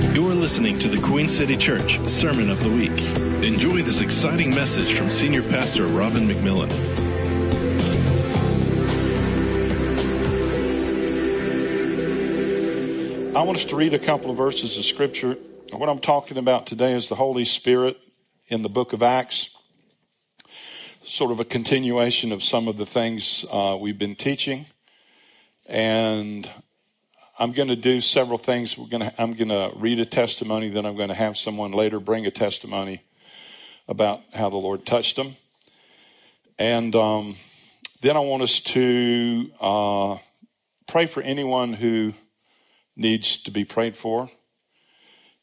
You're listening to the Queen City Church Sermon of the Week. Enjoy this exciting message from Senior Pastor Robin McMillan. I want us to read a couple of verses of Scripture. What I'm talking about today is the Holy Spirit in the book of Acts. Sort of a continuation of some of the things uh, we've been teaching. And I'm going to do several things. We're going to, I'm going to read a testimony, then I'm going to have someone later bring a testimony about how the Lord touched them. And um, then I want us to uh, pray for anyone who needs to be prayed for.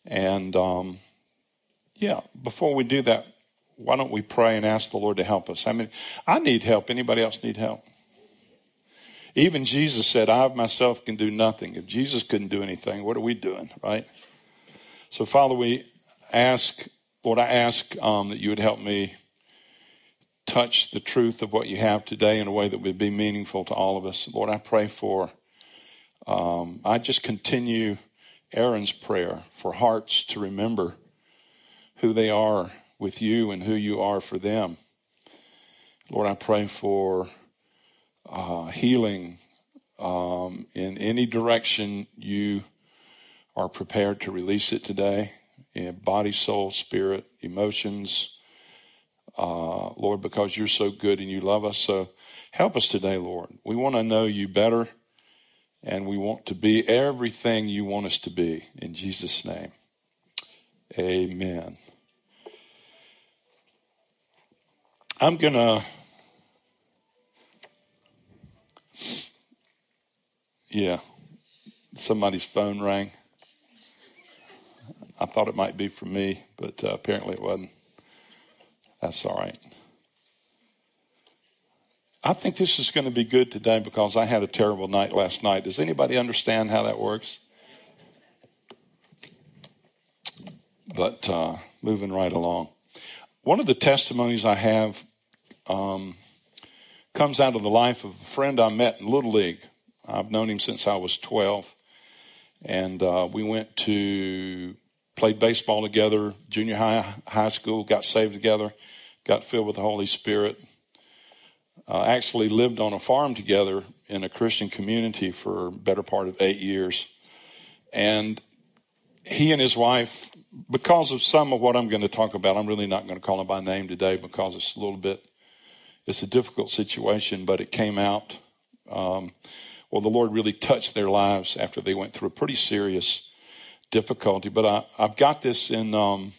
And um, yeah, before we do that, why don't we pray and ask the Lord to help us? I mean, I need help. Anybody else need help? Even Jesus said, I myself can do nothing. If Jesus couldn't do anything, what are we doing, right? So, Father, we ask, Lord, I ask um, that you would help me touch the truth of what you have today in a way that would be meaningful to all of us. Lord, I pray for, um, I just continue Aaron's prayer for hearts to remember who they are with you and who you are for them. Lord, I pray for uh, healing um, in any direction you are prepared to release it today in body, soul, spirit, emotions. Uh, Lord, because you're so good and you love us. So help us today, Lord. We want to know you better and we want to be everything you want us to be. In Jesus' name, amen. I'm going to Yeah. Somebody's phone rang. I thought it might be from me, but uh, apparently it wasn't. That's all right. I think this is going to be good today because I had a terrible night last night. Does anybody understand how that works? But uh, moving right along. One of the testimonies I have um, comes out of the life of a friend I met in Little League I've known him since I was 12. And uh, we went to, played baseball together, junior high, high school, got saved together, got filled with the Holy Spirit. Uh, actually lived on a farm together in a Christian community for better part of eight years. And he and his wife, because of some of what I'm going to talk about, I'm really not going to call him by name today because it's a little bit, it's a difficult situation, but it came out. Um, well, the Lord really touched their lives after they went through a pretty serious difficulty. But I, have got this in um,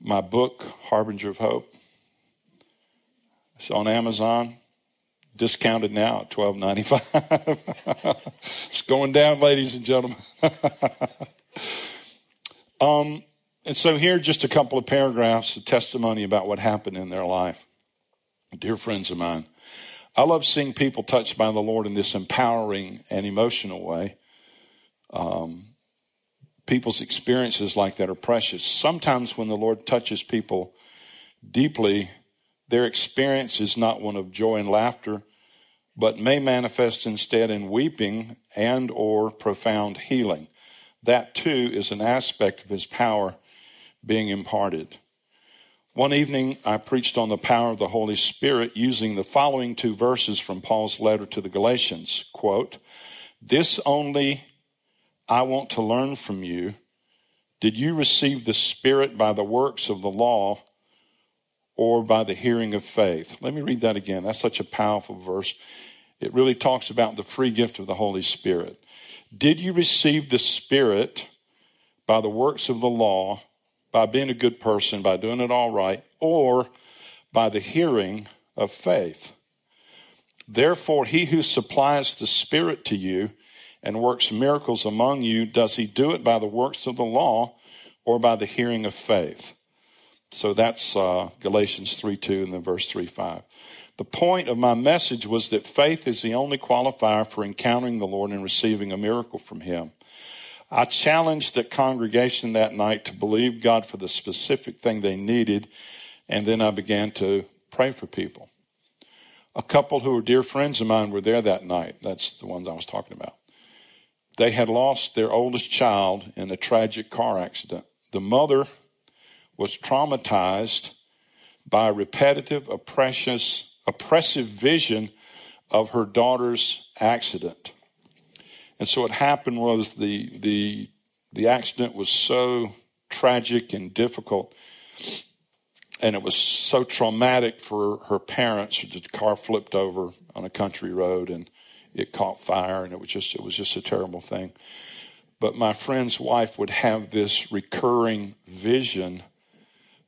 my book, Harbinger of Hope. It's on Amazon, discounted now at twelve ninety five. it's going down, ladies and gentlemen. um, and so here, just a couple of paragraphs of testimony about what happened in their life. Dear friends of mine, I love seeing people touched by the Lord in this empowering and emotional way. Um, people's experiences like that are precious. Sometimes when the Lord touches people deeply, their experience is not one of joy and laughter, but may manifest instead in weeping and or profound healing. That too is an aspect of his power being imparted. One evening, I preached on the power of the Holy Spirit using the following two verses from Paul's letter to the Galatians. Quote, This only I want to learn from you. Did you receive the Spirit by the works of the law or by the hearing of faith? Let me read that again. That's such a powerful verse. It really talks about the free gift of the Holy Spirit. Did you receive the Spirit by the works of the law by being a good person, by doing it all right, or by the hearing of faith. Therefore, he who supplies the Spirit to you and works miracles among you, does he do it by the works of the law or by the hearing of faith? So that's uh, Galatians 3 2 and then verse 3 5. The point of my message was that faith is the only qualifier for encountering the Lord and receiving a miracle from him. I challenged the congregation that night to believe God for the specific thing they needed, and then I began to pray for people. A couple who were dear friends of mine were there that night. That's the ones I was talking about. they had lost their oldest child in a tragic car accident. The mother was traumatized by a repetitive, oppressive, oppressive vision of her daughter's accident. And so what happened was the, the, the accident was so tragic and difficult and it was so traumatic for her parents. The car flipped over on a country road and it caught fire, and it was just it was just a terrible thing. But my friend's wife would have this recurring vision,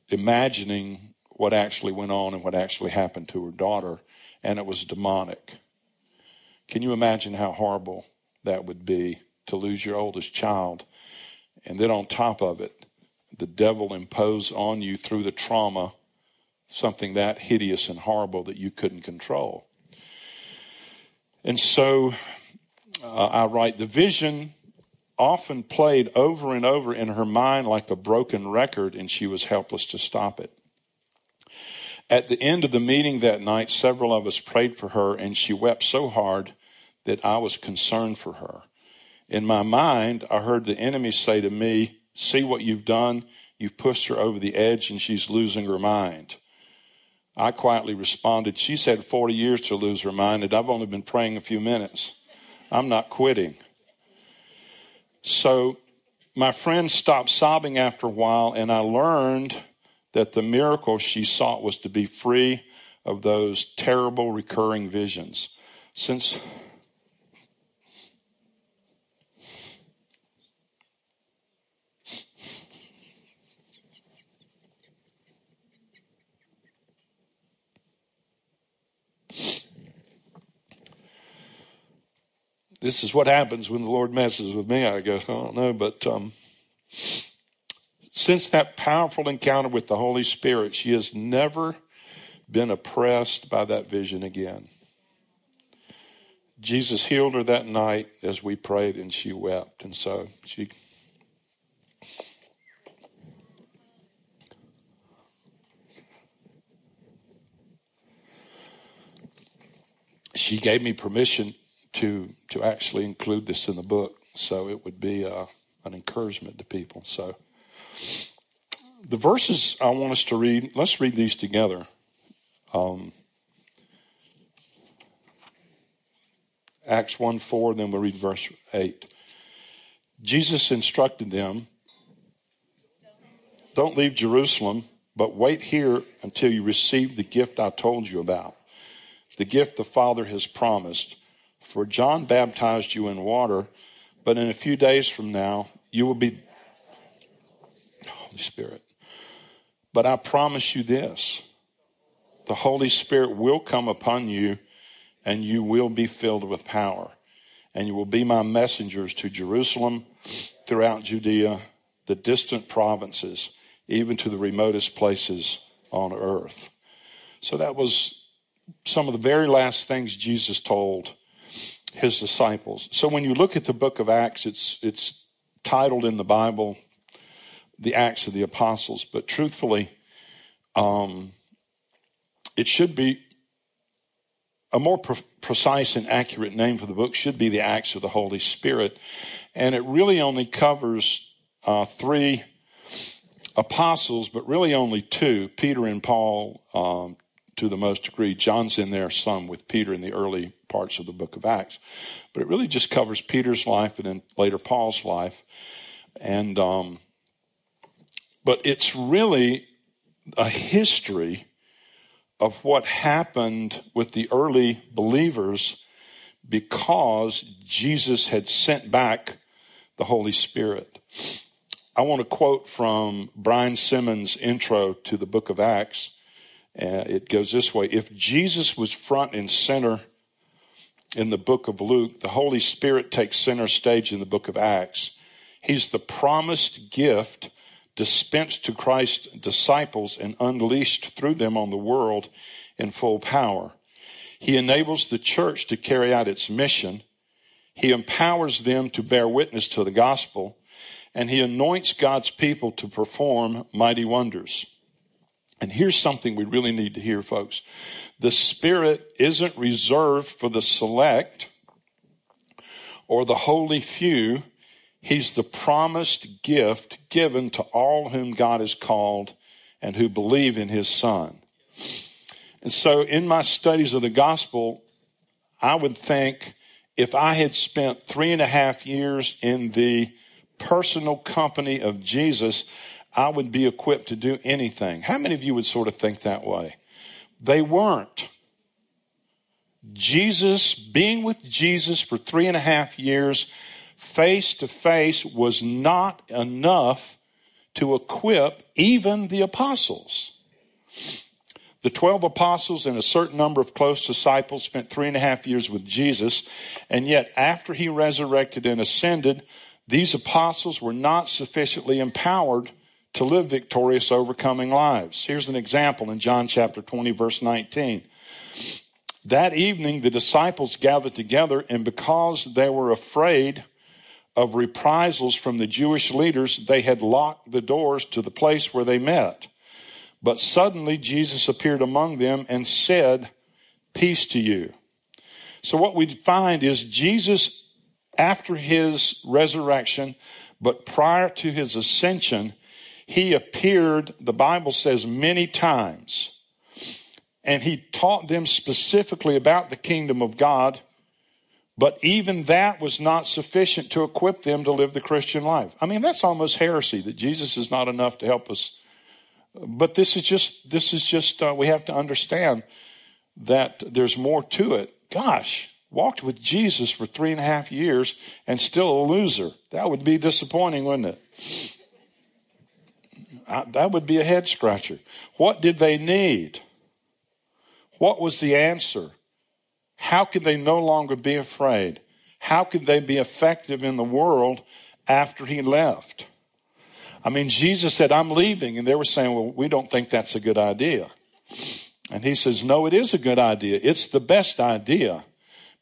imagining what actually went on and what actually happened to her daughter, and it was demonic. Can you imagine how horrible that would be to lose your oldest child? And then on top of it, the devil impose on you through the trauma something that hideous and horrible that you couldn't control. And so uh, I write the vision often played over and over in her mind like a broken record, and she was helpless to stop it. At the end of the meeting that night, several of us prayed for her, and she wept so hard that I was concerned for her. In my mind, I heard the enemy say to me, See what you've done? You've pushed her over the edge and she's losing her mind. I quietly responded, She's had 40 years to lose her mind, and I've only been praying a few minutes. I'm not quitting. So my friend stopped sobbing after a while, and I learned that the miracle she sought was to be free of those terrible recurring visions. Since this is what happens when the Lord messes with me. I go, I don't know, but um, since that powerful encounter with the Holy Spirit, she has never been oppressed by that vision again. Jesus healed her that night as we prayed, and she wept, and so she. She gave me permission to to actually include this in the book, so it would be uh, an encouragement to people. So, the verses I want us to read, let's read these together. Um, Acts 1 4, then we'll read verse 8. Jesus instructed them don't leave Jerusalem, but wait here until you receive the gift I told you about, the gift the Father has promised. For John baptized you in water, but in a few days from now, you will be. Holy Spirit. But I promise you this the Holy Spirit will come upon you, and you will be filled with power. And you will be my messengers to Jerusalem, throughout Judea, the distant provinces, even to the remotest places on earth. So that was some of the very last things Jesus told his disciples. So when you look at the book of Acts, it's, it's titled in the Bible the Acts of the Apostles, but truthfully, um, it should be a more pre- precise and accurate name for the book should be the Acts of the Holy Spirit. And it really only covers uh, three apostles, but really only two Peter and Paul um, to the most degree. John's in there some with Peter in the early parts of the book of Acts. But it really just covers Peter's life and then later Paul's life. And, um, but it's really a history of what happened with the early believers because Jesus had sent back the Holy Spirit. I want to quote from Brian Simmons' intro to the book of Acts. Uh, it goes this way If Jesus was front and center in the book of Luke, the Holy Spirit takes center stage in the book of Acts. He's the promised gift dispensed to Christ's disciples and unleashed through them on the world in full power. He enables the church to carry out its mission. He empowers them to bear witness to the gospel and he anoints God's people to perform mighty wonders. And here's something we really need to hear, folks. The Spirit isn't reserved for the select or the holy few. He's the promised gift given to all whom God has called and who believe in his son. And so in my studies of the gospel, I would think if I had spent three and a half years in the personal company of Jesus, I would be equipped to do anything. How many of you would sort of think that way? They weren't. Jesus, being with Jesus for three and a half years, face to face, was not enough to equip even the apostles. The 12 apostles and a certain number of close disciples spent three and a half years with Jesus, and yet after he resurrected and ascended, these apostles were not sufficiently empowered to live victorious, overcoming lives. Here's an example in John chapter 20, verse 19. That evening, the disciples gathered together, and because they were afraid of reprisals from the Jewish leaders, they had locked the doors to the place where they met. But suddenly, Jesus appeared among them and said, Peace to you. So, what we find is Jesus, after his resurrection, but prior to his ascension, he appeared, the Bible says, many times. And he taught them specifically about the kingdom of God. But even that was not sufficient to equip them to live the Christian life. I mean, that's almost heresy that Jesus is not enough to help us. But this is just, this is just, uh, we have to understand that there's more to it. Gosh, walked with Jesus for three and a half years and still a loser. That would be disappointing, wouldn't it? That would be a head scratcher. What did they need? What was the answer? How could they no longer be afraid? How could they be effective in the world after he left? I mean, Jesus said, I'm leaving. And they were saying, well, we don't think that's a good idea. And he says, no, it is a good idea. It's the best idea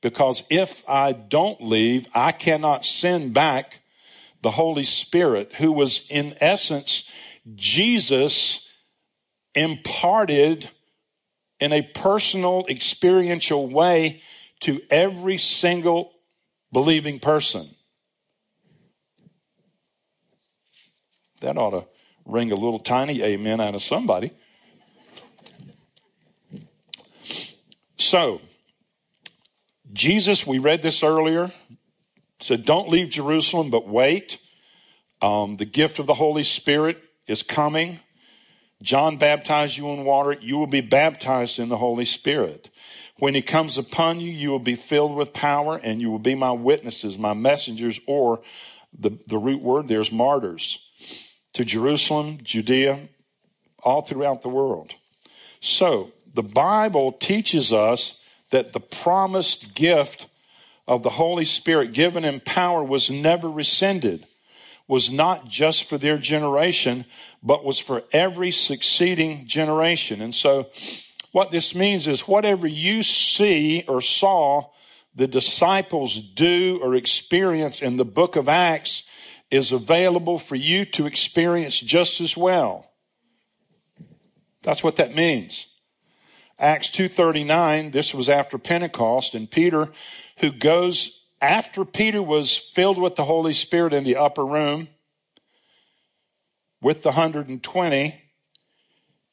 because if I don't leave, I cannot send back the Holy Spirit who was in essence Jesus imparted in a personal, experiential way to every single believing person. That ought to ring a little tiny amen out of somebody. So, Jesus, we read this earlier, said, Don't leave Jerusalem, but wait. Um, the gift of the Holy Spirit is coming. John baptized you in water. You will be baptized in the Holy Spirit. When he comes upon you, you will be filled with power and you will be my witnesses, my messengers, or the, the root word there's martyrs to Jerusalem, Judea, all throughout the world. So the Bible teaches us that the promised gift of the Holy Spirit given in power was never rescinded was not just for their generation, but was for every succeeding generation. And so what this means is whatever you see or saw the disciples do or experience in the book of Acts is available for you to experience just as well. That's what that means. Acts 2:39 this was after Pentecost and Peter who goes after Peter was filled with the Holy Spirit in the upper room with the 120,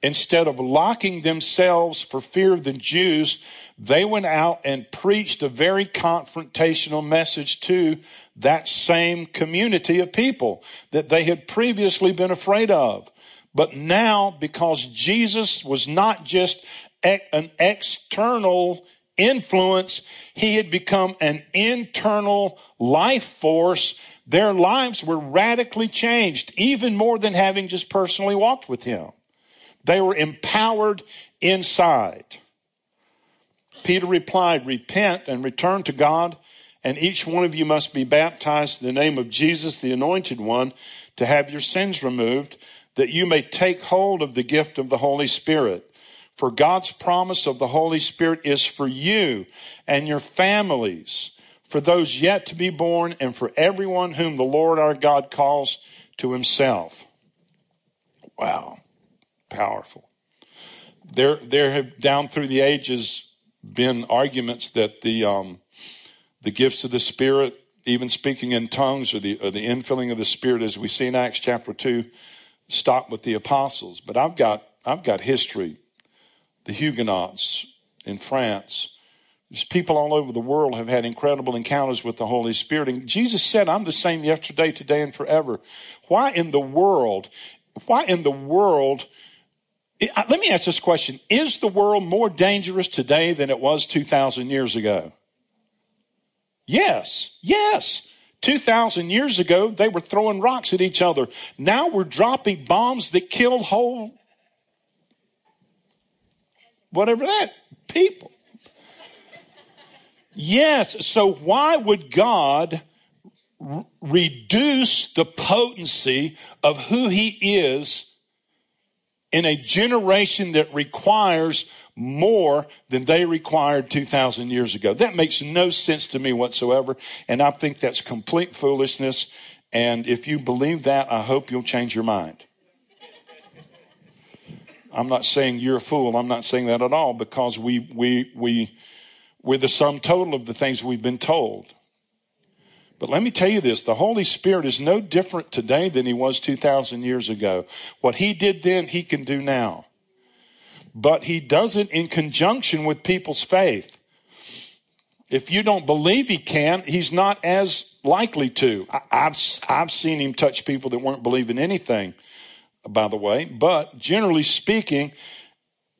instead of locking themselves for fear of the Jews, they went out and preached a very confrontational message to that same community of people that they had previously been afraid of. But now, because Jesus was not just an external influence, he had become an internal life force. Their lives were radically changed, even more than having just personally walked with him. They were empowered inside. Peter replied, Repent and return to God, and each one of you must be baptized in the name of Jesus, the Anointed One, to have your sins removed, that you may take hold of the gift of the Holy Spirit. For God's promise of the Holy Spirit is for you and your families, for those yet to be born, and for everyone whom the Lord our God calls to himself. Wow. Powerful. There, there have down through the ages been arguments that the, um, the gifts of the Spirit even speaking in tongues or the, or the infilling of the Spirit, as we see in Acts chapter 2, stop with the apostles. But I've got, I've got history. The Huguenots in France, people all over the world have had incredible encounters with the Holy Spirit. And Jesus said, I'm the same yesterday, today, and forever. Why in the world, why in the world, let me ask this question. Is the world more dangerous today than it was 2,000 years ago? Yes, yes. 2,000 years ago, they were throwing rocks at each other. Now we're dropping bombs that kill whole, whatever that, people. Yes. So why would God r- reduce the potency of who he is in a generation that requires more than they required 2,000 years ago? That makes no sense to me whatsoever. And I think that's complete foolishness. And if you believe that, I hope you'll change your mind. I'm not saying you're a fool. I'm not saying that at all because we, we, we, we're the sum total of the things we've been told. But let me tell you this the Holy Spirit is no different today than he was 2,000 years ago. What he did then, he can do now. But he does it in conjunction with people's faith. If you don't believe he can, he's not as likely to. I've, I've seen him touch people that weren't believing anything, by the way. But generally speaking,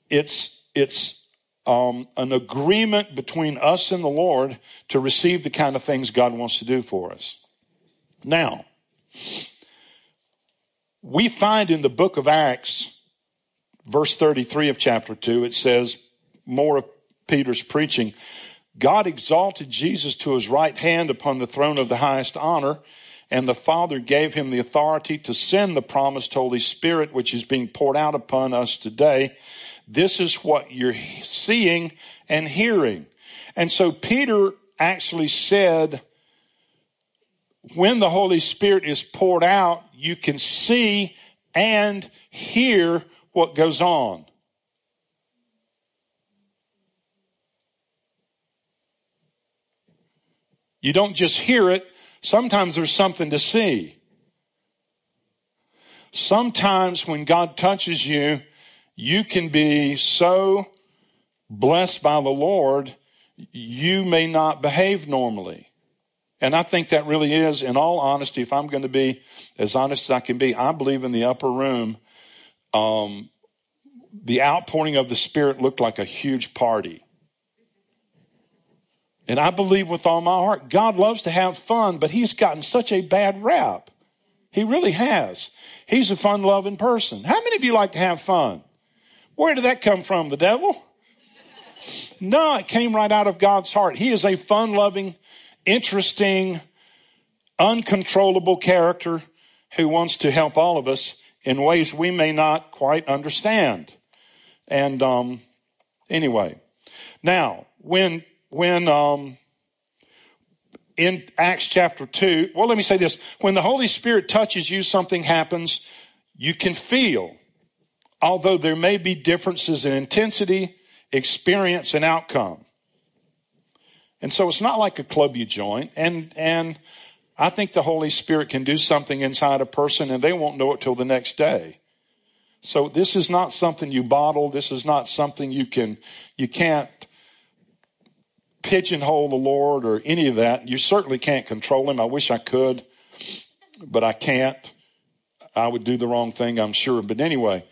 it's, it's um, an agreement between us and the Lord to receive the kind of things God wants to do for us. Now, we find in the book of Acts, verse 33 of chapter 2, it says, more of Peter's preaching, God exalted Jesus to his right hand upon the throne of the highest honor, and the Father gave him the authority to send the promised Holy Spirit, which is being poured out upon us today. This is what you're seeing and hearing. And so Peter actually said, when the Holy Spirit is poured out, you can see and hear what goes on. You don't just hear it, sometimes there's something to see. Sometimes when God touches you, you can be so blessed by the Lord, you may not behave normally. And I think that really is, in all honesty, if I'm going to be as honest as I can be, I believe in the upper room, um, the outpouring of the Spirit looked like a huge party. And I believe with all my heart, God loves to have fun, but He's gotten such a bad rap. He really has. He's a fun loving person. How many of you like to have fun? Where did that come from? The devil? No, it came right out of God's heart. He is a fun loving, interesting, uncontrollable character who wants to help all of us in ways we may not quite understand. And um, anyway, now when when um, in Acts chapter two, well, let me say this: when the Holy Spirit touches you, something happens. You can feel although there may be differences in intensity, experience, and outcome. And so it's not like a club you join. And, and I think the Holy Spirit can do something inside a person and they won't know it till the next day. So this is not something you bottle. This is not something you can, you can't pigeonhole the Lord or any of that. You certainly can't control him. I wish I could, but I can't. I would do the wrong thing, I'm sure. But anyway,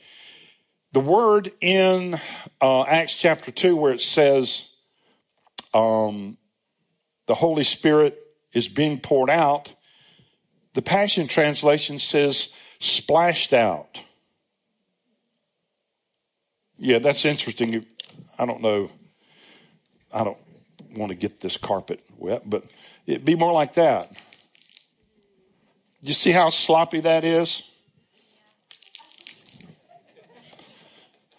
the word in uh, Acts chapter 2, where it says um, the Holy Spirit is being poured out, the Passion Translation says splashed out. Yeah, that's interesting. I don't know. I don't want to get this carpet wet, but it'd be more like that. You see how sloppy that is?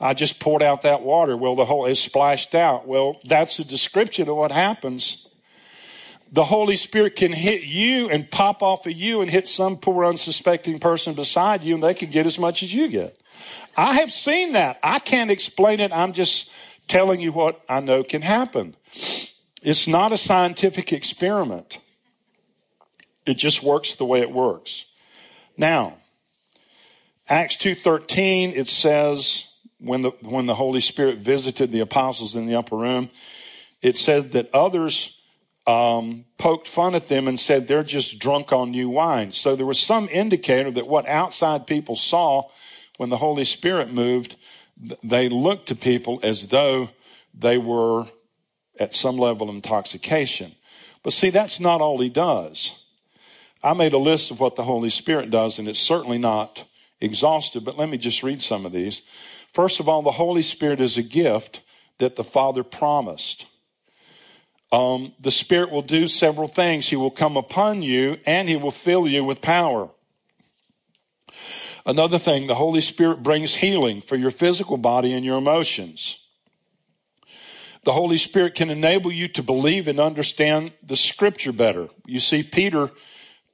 I just poured out that water. Well, the whole is splashed out. Well, that's a description of what happens. The Holy Spirit can hit you and pop off of you and hit some poor unsuspecting person beside you and they can get as much as you get. I have seen that. I can't explain it. I'm just telling you what I know can happen. It's not a scientific experiment. It just works the way it works. Now, Acts 2.13, it says, when the, when the Holy Spirit visited the apostles in the upper room, it said that others um, poked fun at them and said they're just drunk on new wine. So there was some indicator that what outside people saw when the Holy Spirit moved, they looked to people as though they were at some level of intoxication. But see, that's not all he does. I made a list of what the Holy Spirit does, and it's certainly not exhaustive, but let me just read some of these. First of all, the Holy Spirit is a gift that the Father promised. Um, the Spirit will do several things. He will come upon you and He will fill you with power. Another thing, the Holy Spirit brings healing for your physical body and your emotions. The Holy Spirit can enable you to believe and understand the scripture better. You see, Peter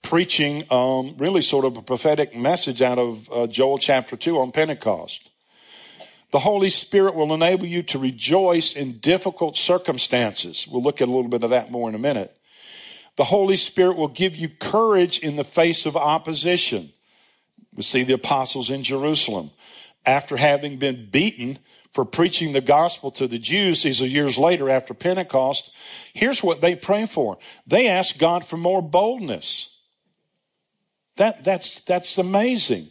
preaching um, really sort of a prophetic message out of uh, Joel chapter 2 on Pentecost. The Holy Spirit will enable you to rejoice in difficult circumstances. We'll look at a little bit of that more in a minute. The Holy Spirit will give you courage in the face of opposition. We see the apostles in Jerusalem. After having been beaten for preaching the gospel to the Jews, these are years later after Pentecost, here's what they pray for. They ask God for more boldness. That, that's, that's amazing.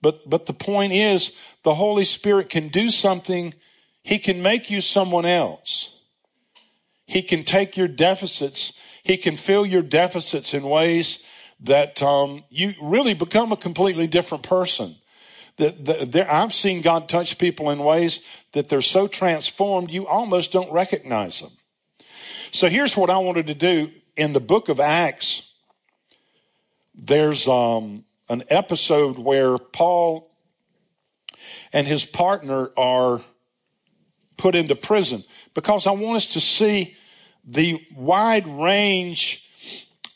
But, but the point is, the Holy Spirit can do something. He can make you someone else. He can take your deficits. He can fill your deficits in ways that um, you really become a completely different person. The, I've seen God touch people in ways that they're so transformed you almost don't recognize them. So here's what I wanted to do in the book of Acts there's um, an episode where Paul and his partner are put into prison because I want us to see the wide range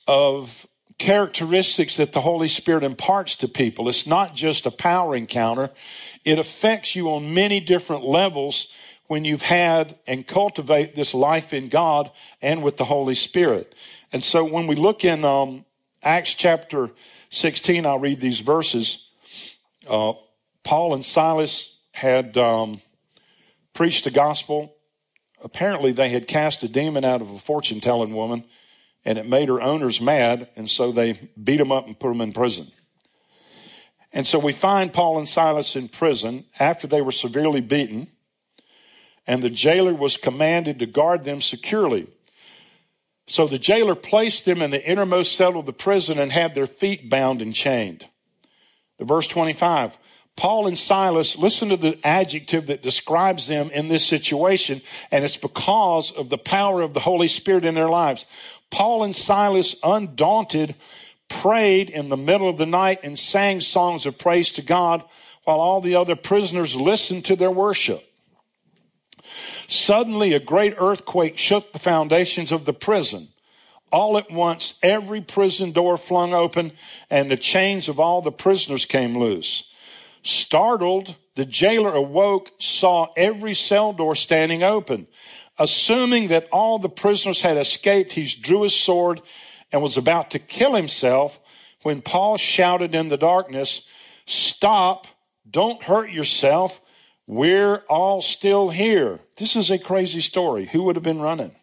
of characteristics that the Holy Spirit imparts to people. It's not just a power encounter. It affects you on many different levels when you've had and cultivate this life in God and with the Holy Spirit. And so when we look in um, Acts chapter 16, I'll read these verses. Uh, Paul and Silas had um, preached the gospel. Apparently, they had cast a demon out of a fortune telling woman, and it made her owners mad, and so they beat them up and put them in prison. And so we find Paul and Silas in prison after they were severely beaten, and the jailer was commanded to guard them securely. So the jailer placed them in the innermost cell of the prison and had their feet bound and chained. The verse 25. Paul and Silas, listen to the adjective that describes them in this situation, and it's because of the power of the Holy Spirit in their lives. Paul and Silas, undaunted, prayed in the middle of the night and sang songs of praise to God while all the other prisoners listened to their worship. Suddenly, a great earthquake shook the foundations of the prison. All at once, every prison door flung open and the chains of all the prisoners came loose. Startled, the jailer awoke, saw every cell door standing open. Assuming that all the prisoners had escaped, he drew his sword and was about to kill himself when Paul shouted in the darkness, Stop, don't hurt yourself. We're all still here. This is a crazy story. Who would have been running?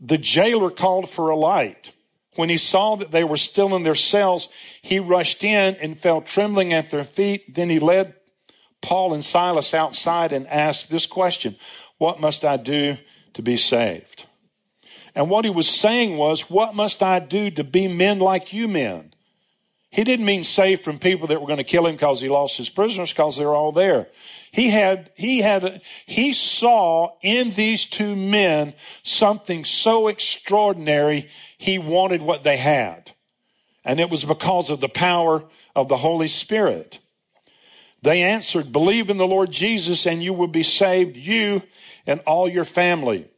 The jailer called for a light. When he saw that they were still in their cells, he rushed in and fell trembling at their feet. Then he led Paul and Silas outside and asked this question What must I do to be saved? And what he was saying was, What must I do to be men like you men? He didn't mean saved from people that were going to kill him because he lost his prisoners because they're all there. He had, he had, he saw in these two men something so extraordinary. He wanted what they had. And it was because of the power of the Holy Spirit. They answered, believe in the Lord Jesus and you will be saved, you and all your family.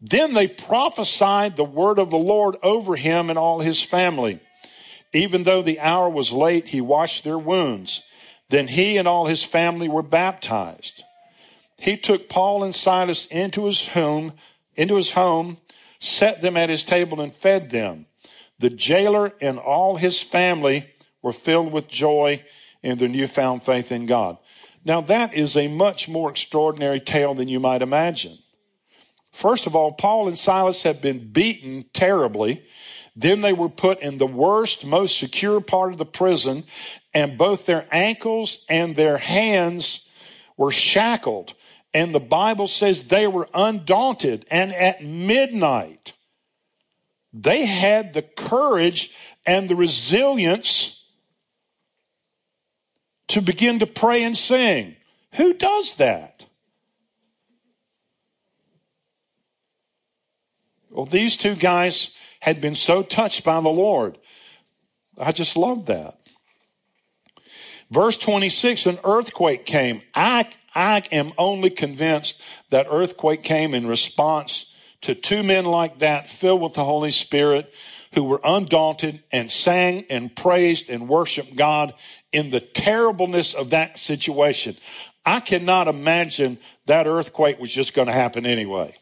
Then they prophesied the word of the Lord over him and all his family. Even though the hour was late, he washed their wounds. Then he and all his family were baptized. he took Paul and Silas into his home, into his home, set them at his table and fed them. The jailer and all his family were filled with joy in their newfound faith in God. Now that is a much more extraordinary tale than you might imagine. First of all, Paul and Silas have been beaten terribly. Then they were put in the worst, most secure part of the prison, and both their ankles and their hands were shackled. And the Bible says they were undaunted. And at midnight, they had the courage and the resilience to begin to pray and sing. Who does that? Well, these two guys had been so touched by the Lord. I just love that. Verse 26, an earthquake came. I, I am only convinced that earthquake came in response to two men like that filled with the Holy Spirit who were undaunted and sang and praised and worshiped God in the terribleness of that situation. I cannot imagine that earthquake was just going to happen anyway.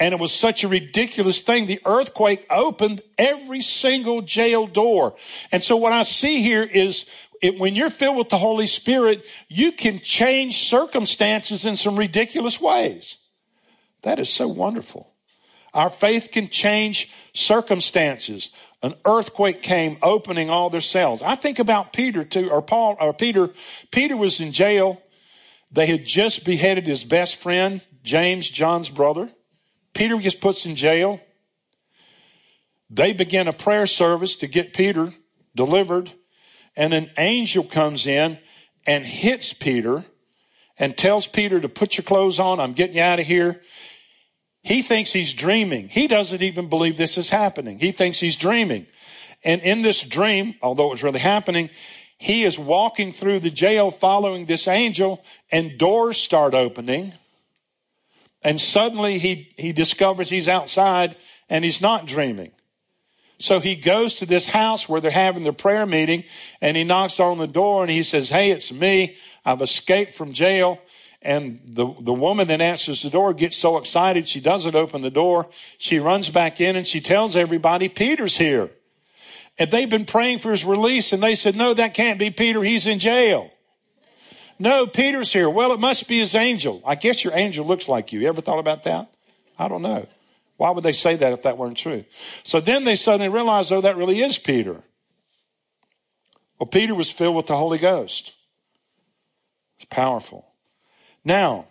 And it was such a ridiculous thing. The earthquake opened every single jail door. And so what I see here is it, when you're filled with the Holy Spirit, you can change circumstances in some ridiculous ways. That is so wonderful. Our faith can change circumstances. An earthquake came opening all their cells. I think about Peter too, or Paul, or Peter. Peter was in jail. They had just beheaded his best friend, James, John's brother. Peter gets put in jail. They begin a prayer service to get Peter delivered. And an angel comes in and hits Peter and tells Peter to put your clothes on. I'm getting you out of here. He thinks he's dreaming. He doesn't even believe this is happening. He thinks he's dreaming. And in this dream, although it was really happening, he is walking through the jail following this angel and doors start opening and suddenly he, he discovers he's outside and he's not dreaming. So he goes to this house where they're having their prayer meeting and he knocks on the door and he says, Hey, it's me. I've escaped from jail. And the, the woman that answers the door gets so excited she doesn't open the door. She runs back in and she tells everybody, Peter's here. And they've been praying for his release and they said, No, that can't be Peter. He's in jail. No, Peter's here. Well, it must be his angel. I guess your angel looks like you. You ever thought about that? I don't know. Why would they say that if that weren't true? So then they suddenly realized, oh, that really is Peter. Well, Peter was filled with the Holy Ghost. It's powerful. Now,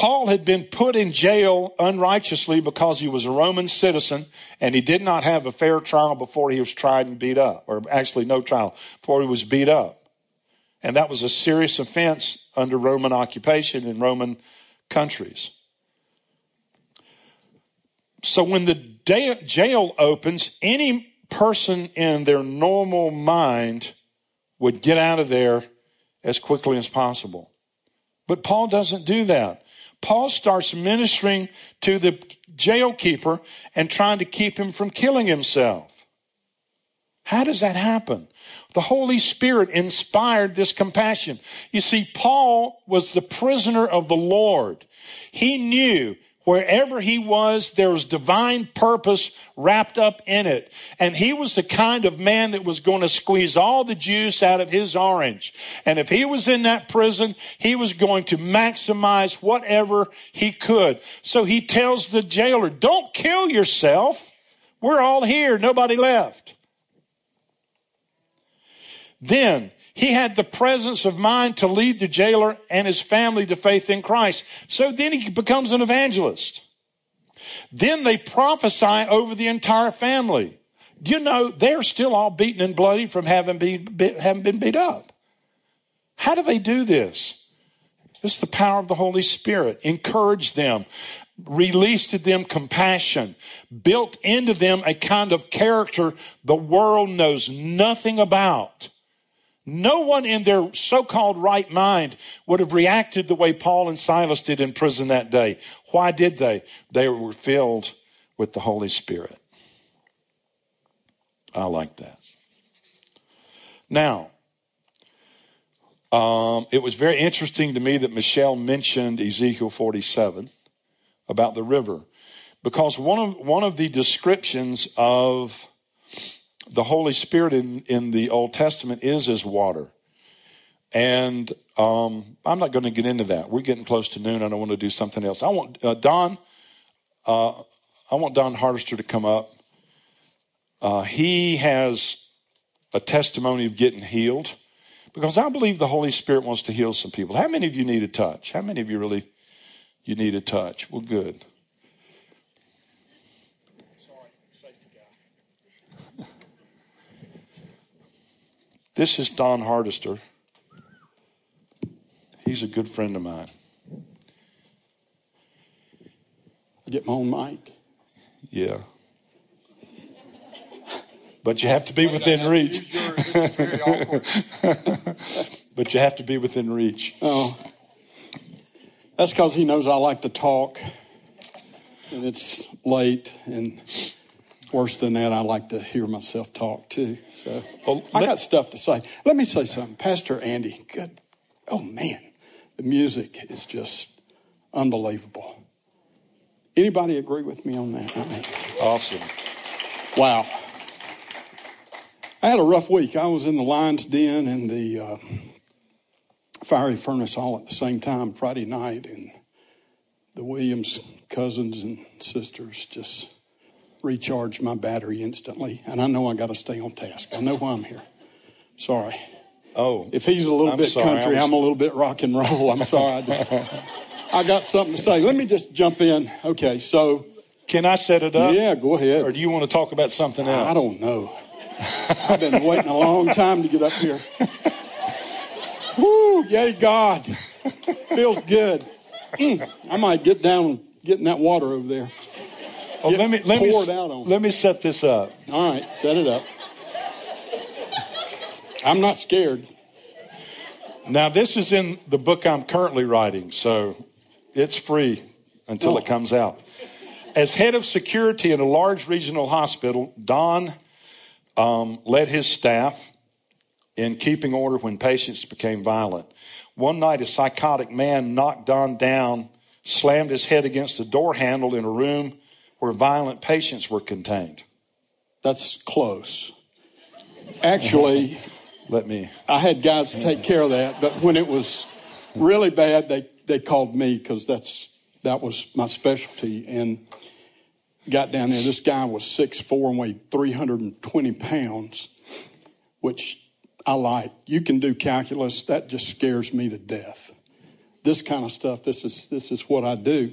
Paul had been put in jail unrighteously because he was a Roman citizen and he did not have a fair trial before he was tried and beat up, or actually no trial, before he was beat up. And that was a serious offense under Roman occupation in Roman countries. So when the jail opens, any person in their normal mind would get out of there as quickly as possible. But Paul doesn't do that. Paul starts ministering to the jail keeper and trying to keep him from killing himself. How does that happen? The Holy Spirit inspired this compassion. You see, Paul was the prisoner of the Lord. He knew Wherever he was, there was divine purpose wrapped up in it. And he was the kind of man that was going to squeeze all the juice out of his orange. And if he was in that prison, he was going to maximize whatever he could. So he tells the jailer, don't kill yourself. We're all here. Nobody left. Then he had the presence of mind to lead the jailer and his family to faith in Christ. So then he becomes an evangelist. Then they prophesy over the entire family. You know, they're still all beaten and bloody from having been, having been beat up. How do they do this? It's the power of the Holy Spirit. Encourage them, released to them compassion, built into them a kind of character the world knows nothing about. No one in their so-called right mind would have reacted the way Paul and Silas did in prison that day. Why did they? They were filled with the Holy Spirit. I like that. Now, Um, it was very interesting to me that Michelle mentioned Ezekiel 47 about the river because one of, one of the descriptions of the Holy Spirit in, in the Old Testament is as water. And um, I'm not going to get into that. We're getting close to noon. and I want to do something else. I want uh, Don. Uh, I want Don Hardister to come up. Uh, he has a testimony of getting healed because I believe the Holy Spirit wants to heal some people. How many of you need a touch? How many of you really you need a touch? Well, good. This is Don Hardister. He's a good friend of mine. I get my own mic. Yeah. But you have to be within reach. but you have to be within reach. Oh. That's because he knows I like to talk. And it's late. And worse than that, I like to hear myself talk too. So well, I got stuff to say. Let me say something. Pastor Andy, good. Oh, man. The music is just unbelievable. Anybody agree with me on that? I mean, awesome. Wow. I had a rough week. I was in the lion's den and the uh, fiery furnace all at the same time Friday night, and the Williams cousins and sisters just recharged my battery instantly. And I know I got to stay on task. I know why I'm here. Sorry. Oh, if he's a little I'm bit sorry. country, was... I'm a little bit rock and roll. I'm sorry. I just I got something to say. Let me just jump in. Okay, so can I set it up? Yeah, go ahead. Or do you want to talk about something else? I don't know. I've been waiting a long time to get up here. Woo, yay, God. Feels good. Mm, I might get down, get in that water over there. Oh, let me let me let me set this up. All right, set it up. I'm not scared. Now, this is in the book I'm currently writing, so it's free until oh. it comes out. As head of security in a large regional hospital, Don um, led his staff in keeping order when patients became violent. One night, a psychotic man knocked Don down, slammed his head against the door handle in a room where violent patients were contained. That's close. Actually, let me. I had guys to take care of that, but when it was really bad, they, they called me because that's that was my specialty. And got down there. This guy was six four and weighed 320 pounds, which I like. You can do calculus. That just scares me to death. This kind of stuff, this is, this is what I do.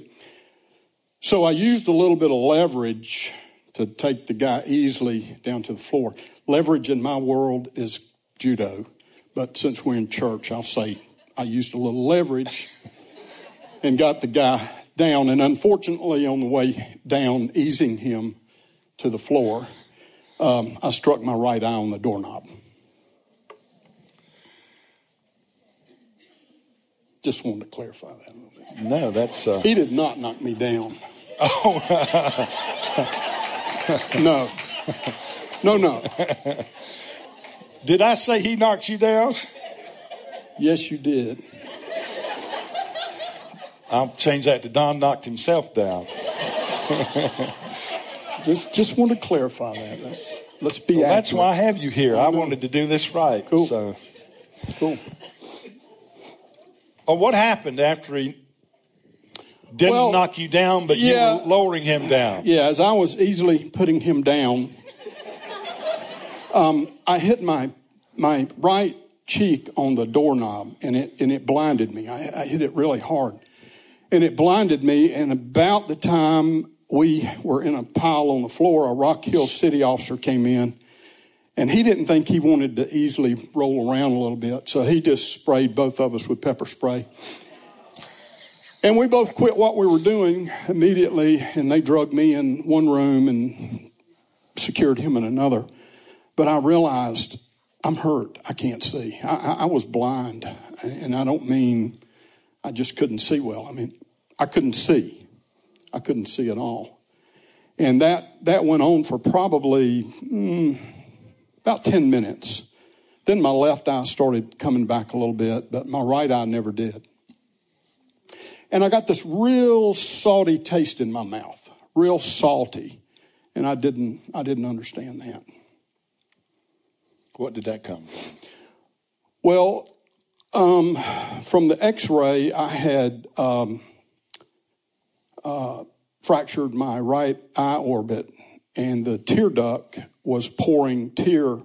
So I used a little bit of leverage to take the guy easily down to the floor. Leverage in my world is judo, but since we're in church, I'll say I used a little leverage and got the guy down. And unfortunately, on the way down, easing him to the floor, um, I struck my right eye on the doorknob. Just wanted to clarify that a little bit. No, that's. Uh... He did not knock me down. Oh. no. No, no. Did I say he knocked you down? Yes, you did. I'll change that to Don knocked himself down. just just want to clarify that. Let's let's be. Well, that's why I have you here. I, I wanted to do this right. Cool. So cool. Oh, what happened after he didn't well, knock you down, but yeah, you were lowering him down? Yeah, as I was easily putting him down, um, I hit my my right cheek on the doorknob, and it and it blinded me. I, I hit it really hard and it blinded me. And about the time we were in a pile on the floor, a Rock Hill city officer came in and he didn't think he wanted to easily roll around a little bit. So he just sprayed both of us with pepper spray. And we both quit what we were doing immediately and they drugged me in one room and secured him in another. But I realized I'm hurt. I can't see. I, I was blind. And I don't mean I just couldn't see well. I mean, I couldn't see. I couldn't see at all. And that, that went on for probably mm, about 10 minutes. Then my left eye started coming back a little bit, but my right eye never did. And I got this real salty taste in my mouth, real salty. And I didn't, I didn't understand that. What did that come from? Well, um, from the x ray, I had um, uh, fractured my right eye orbit, and the tear duct was pouring tear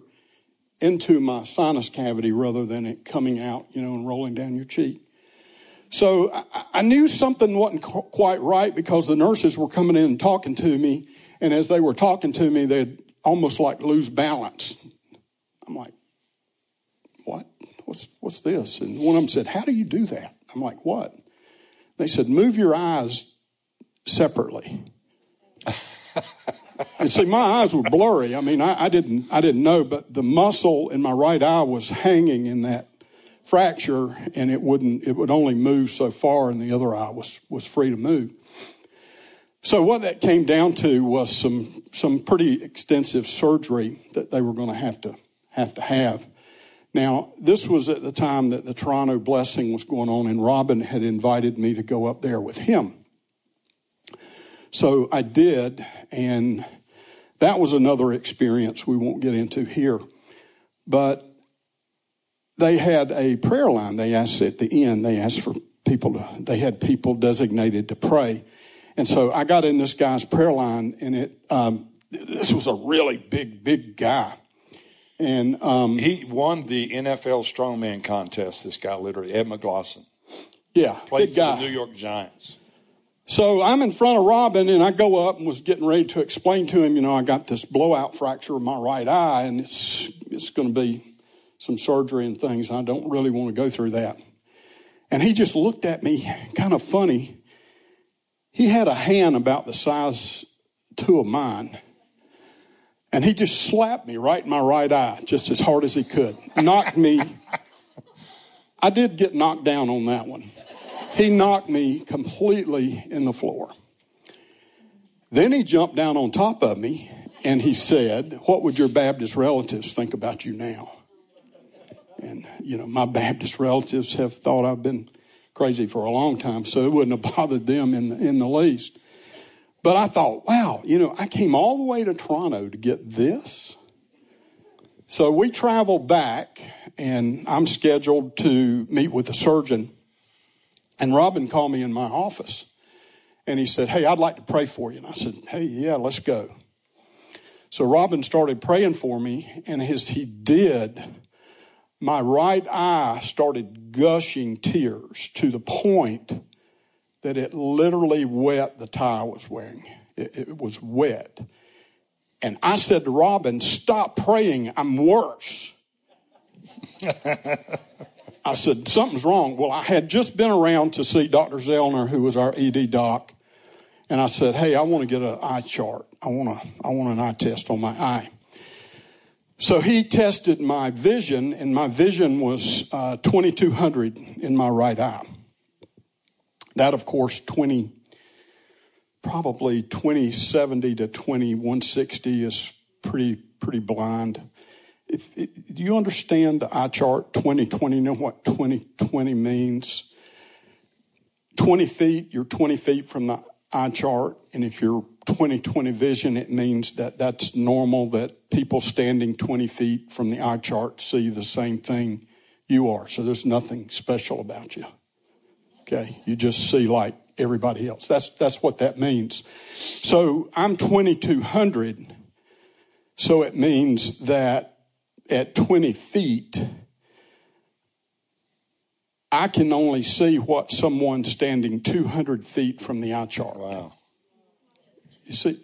into my sinus cavity rather than it coming out, you know, and rolling down your cheek. So I, I knew something wasn't quite right because the nurses were coming in and talking to me, and as they were talking to me, they'd almost like lose balance. I'm like, what? What's, what's this? And one of them said, How do you do that? I'm like, What? They said, Move your eyes separately. and see, my eyes were blurry. I mean, I, I, didn't, I didn't know, but the muscle in my right eye was hanging in that fracture, and it wouldn't, it would only move so far, and the other eye was was free to move. So what that came down to was some some pretty extensive surgery that they were going to have to have to have. Now, this was at the time that the Toronto blessing was going on, and Robin had invited me to go up there with him. So I did, and that was another experience we won't get into here. But they had a prayer line. They asked at the end, they asked for people to, they had people designated to pray. And so I got in this guy's prayer line, and it, um, this was a really big, big guy. And um, he won the NFL strongman contest. This guy, literally, Ed McGlasson. Yeah, played big for guy. the New York Giants. So I'm in front of Robin, and I go up and was getting ready to explain to him, you know, I got this blowout fracture of my right eye, and it's it's going to be some surgery and things. I don't really want to go through that. And he just looked at me, kind of funny. He had a hand about the size two of mine and he just slapped me right in my right eye, just as hard as he could. Knocked me. I did get knocked down on that one. He knocked me completely in the floor. Then he jumped down on top of me and he said, What would your Baptist relatives think about you now? And, you know, my Baptist relatives have thought I've been crazy for a long time, so it wouldn't have bothered them in the, in the least. But I thought, wow, you know, I came all the way to Toronto to get this. So we traveled back, and I'm scheduled to meet with a surgeon. And Robin called me in my office, and he said, Hey, I'd like to pray for you. And I said, Hey, yeah, let's go. So Robin started praying for me, and as he did, my right eye started gushing tears to the point that it literally wet the tie I was wearing. It, it, was wet. And I said to Robin, Stop praying, I'm worse. I said, Something's wrong. Well, I had just been around to see Dr. Zellner, who was our ED doc. And I said, Hey, I want to get an eye chart. I want, a, I want an eye test on my eye. So he tested my vision, and my vision was uh, 2200 in my right eye. That, of course, 20, probably 2070 to 2160 is pretty, pretty blind. If, if, do you understand the eye chart 2020? You Know what 2020 means? 20 feet, you're 20 feet from the eye chart. And if you're 2020 vision, it means that that's normal, that people standing 20 feet from the eye chart see the same thing you are. So there's nothing special about you. Okay, you just see like everybody else. That's that's what that means. So I'm 2200. So it means that at 20 feet, I can only see what someone standing 200 feet from the eye chart. Wow. You see,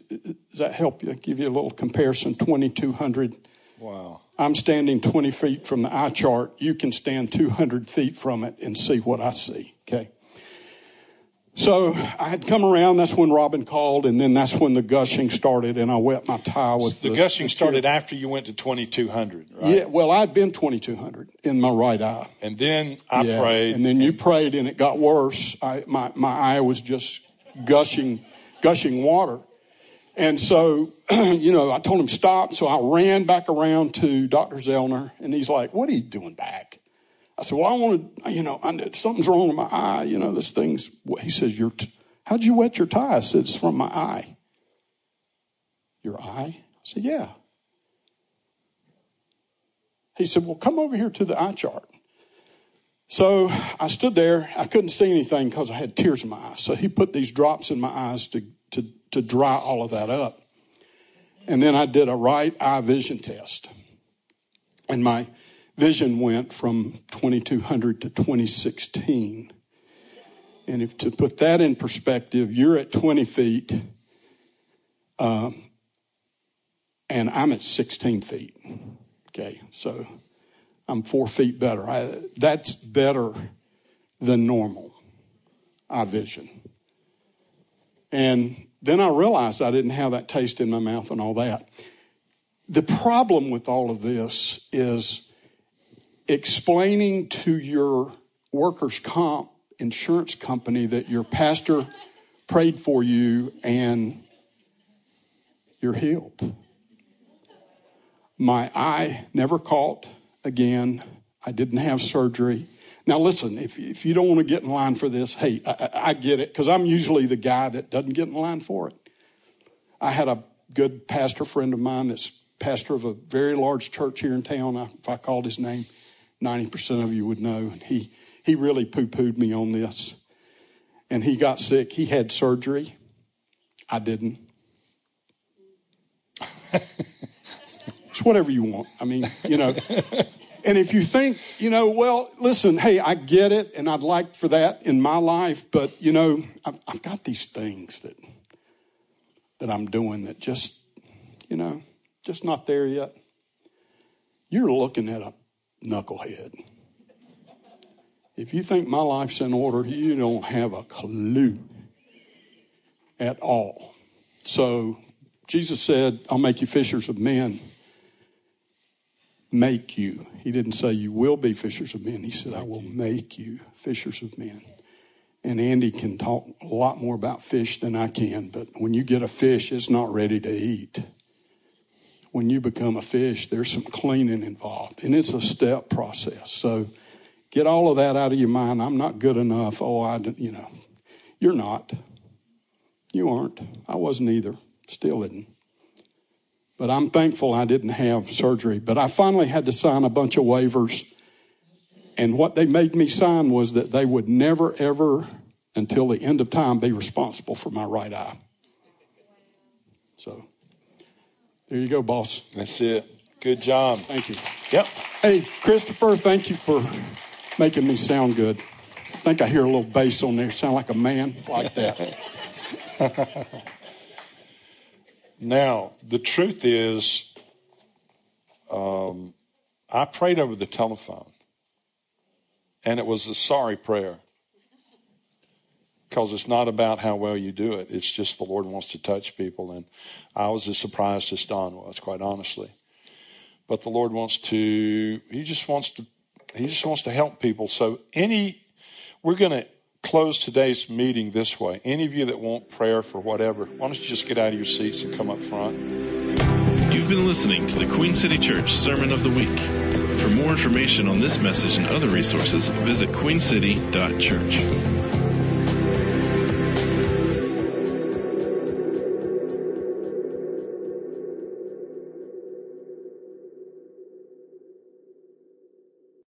does that help you? Give you a little comparison 2200. Wow. I'm standing 20 feet from the eye chart. You can stand 200 feet from it and see what I see. Okay. So I had come around. That's when Robin called, and then that's when the gushing started, and I wet my tie with the, the gushing the started after you went to 2200. Right? Yeah. Well, I'd been 2200 in my right eye, and then I yeah, prayed, and then and you prayed, and it got worse. I, my my eye was just gushing, gushing water. And so, you know, I told him stop. So I ran back around to Dr. Zellner, and he's like, What are you doing back? I said, Well, I want to, you know, I, something's wrong with my eye. You know, this thing's, he says, You're, t- how'd you wet your tie? I said, It's from my eye. Your eye? I said, Yeah. He said, Well, come over here to the eye chart. So I stood there. I couldn't see anything because I had tears in my eyes. So he put these drops in my eyes to, to, to dry all of that up. And then I did a right eye vision test. And my vision went from 2200 to 2016. And if to put that in perspective, you're at 20 feet, um, and I'm at 16 feet. Okay, so I'm four feet better. I, that's better than normal eye vision. And then I realized I didn't have that taste in my mouth and all that. The problem with all of this is explaining to your workers' comp insurance company that your pastor prayed for you and you're healed. My eye never caught again. I didn't have surgery. Now, listen, if, if you don't want to get in line for this, hey, I, I get it, because I'm usually the guy that doesn't get in line for it. I had a good pastor friend of mine that's pastor of a very large church here in town. If I called his name, 90% of you would know. He, he really poo pooed me on this. And he got sick. He had surgery. I didn't. It's whatever you want. I mean, you know. and if you think, you know, well, listen, hey, I get it, and I'd like for that in my life, but you know, I've, I've got these things that that I'm doing that just, you know, just not there yet. You're looking at a knucklehead. If you think my life's in order, you don't have a clue at all. So Jesus said, I'll make you fishers of men make you. He didn't say you will be fishers of men. He said, I will make you fishers of men. And Andy can talk a lot more about fish than I can, but when you get a fish, it's not ready to eat. When you become a fish, there's some cleaning involved, and it's a step process. So get all of that out of your mind. I'm not good enough. Oh, I, you know, you're not. You aren't. I wasn't either. Still isn't. But I'm thankful I didn't have surgery. But I finally had to sign a bunch of waivers. And what they made me sign was that they would never, ever, until the end of time, be responsible for my right eye. So there you go, boss. That's it. Good job. Thank you. Yep. Hey, Christopher, thank you for making me sound good. I think I hear a little bass on there. Sound like a man like that. Now, the truth is, um, I prayed over the telephone, and it was a sorry prayer because it's not about how well you do it. It's just the Lord wants to touch people, and I was as surprised as Don was, quite honestly. But the Lord wants to. He just wants to. He just wants to help people. So any, we're going to close today's meeting this way. Any of you that want prayer for whatever, why don't you just get out of your seats and come up front? You've been listening to the Queen City Church Sermon of the Week. For more information on this message and other resources, visit queencity.church.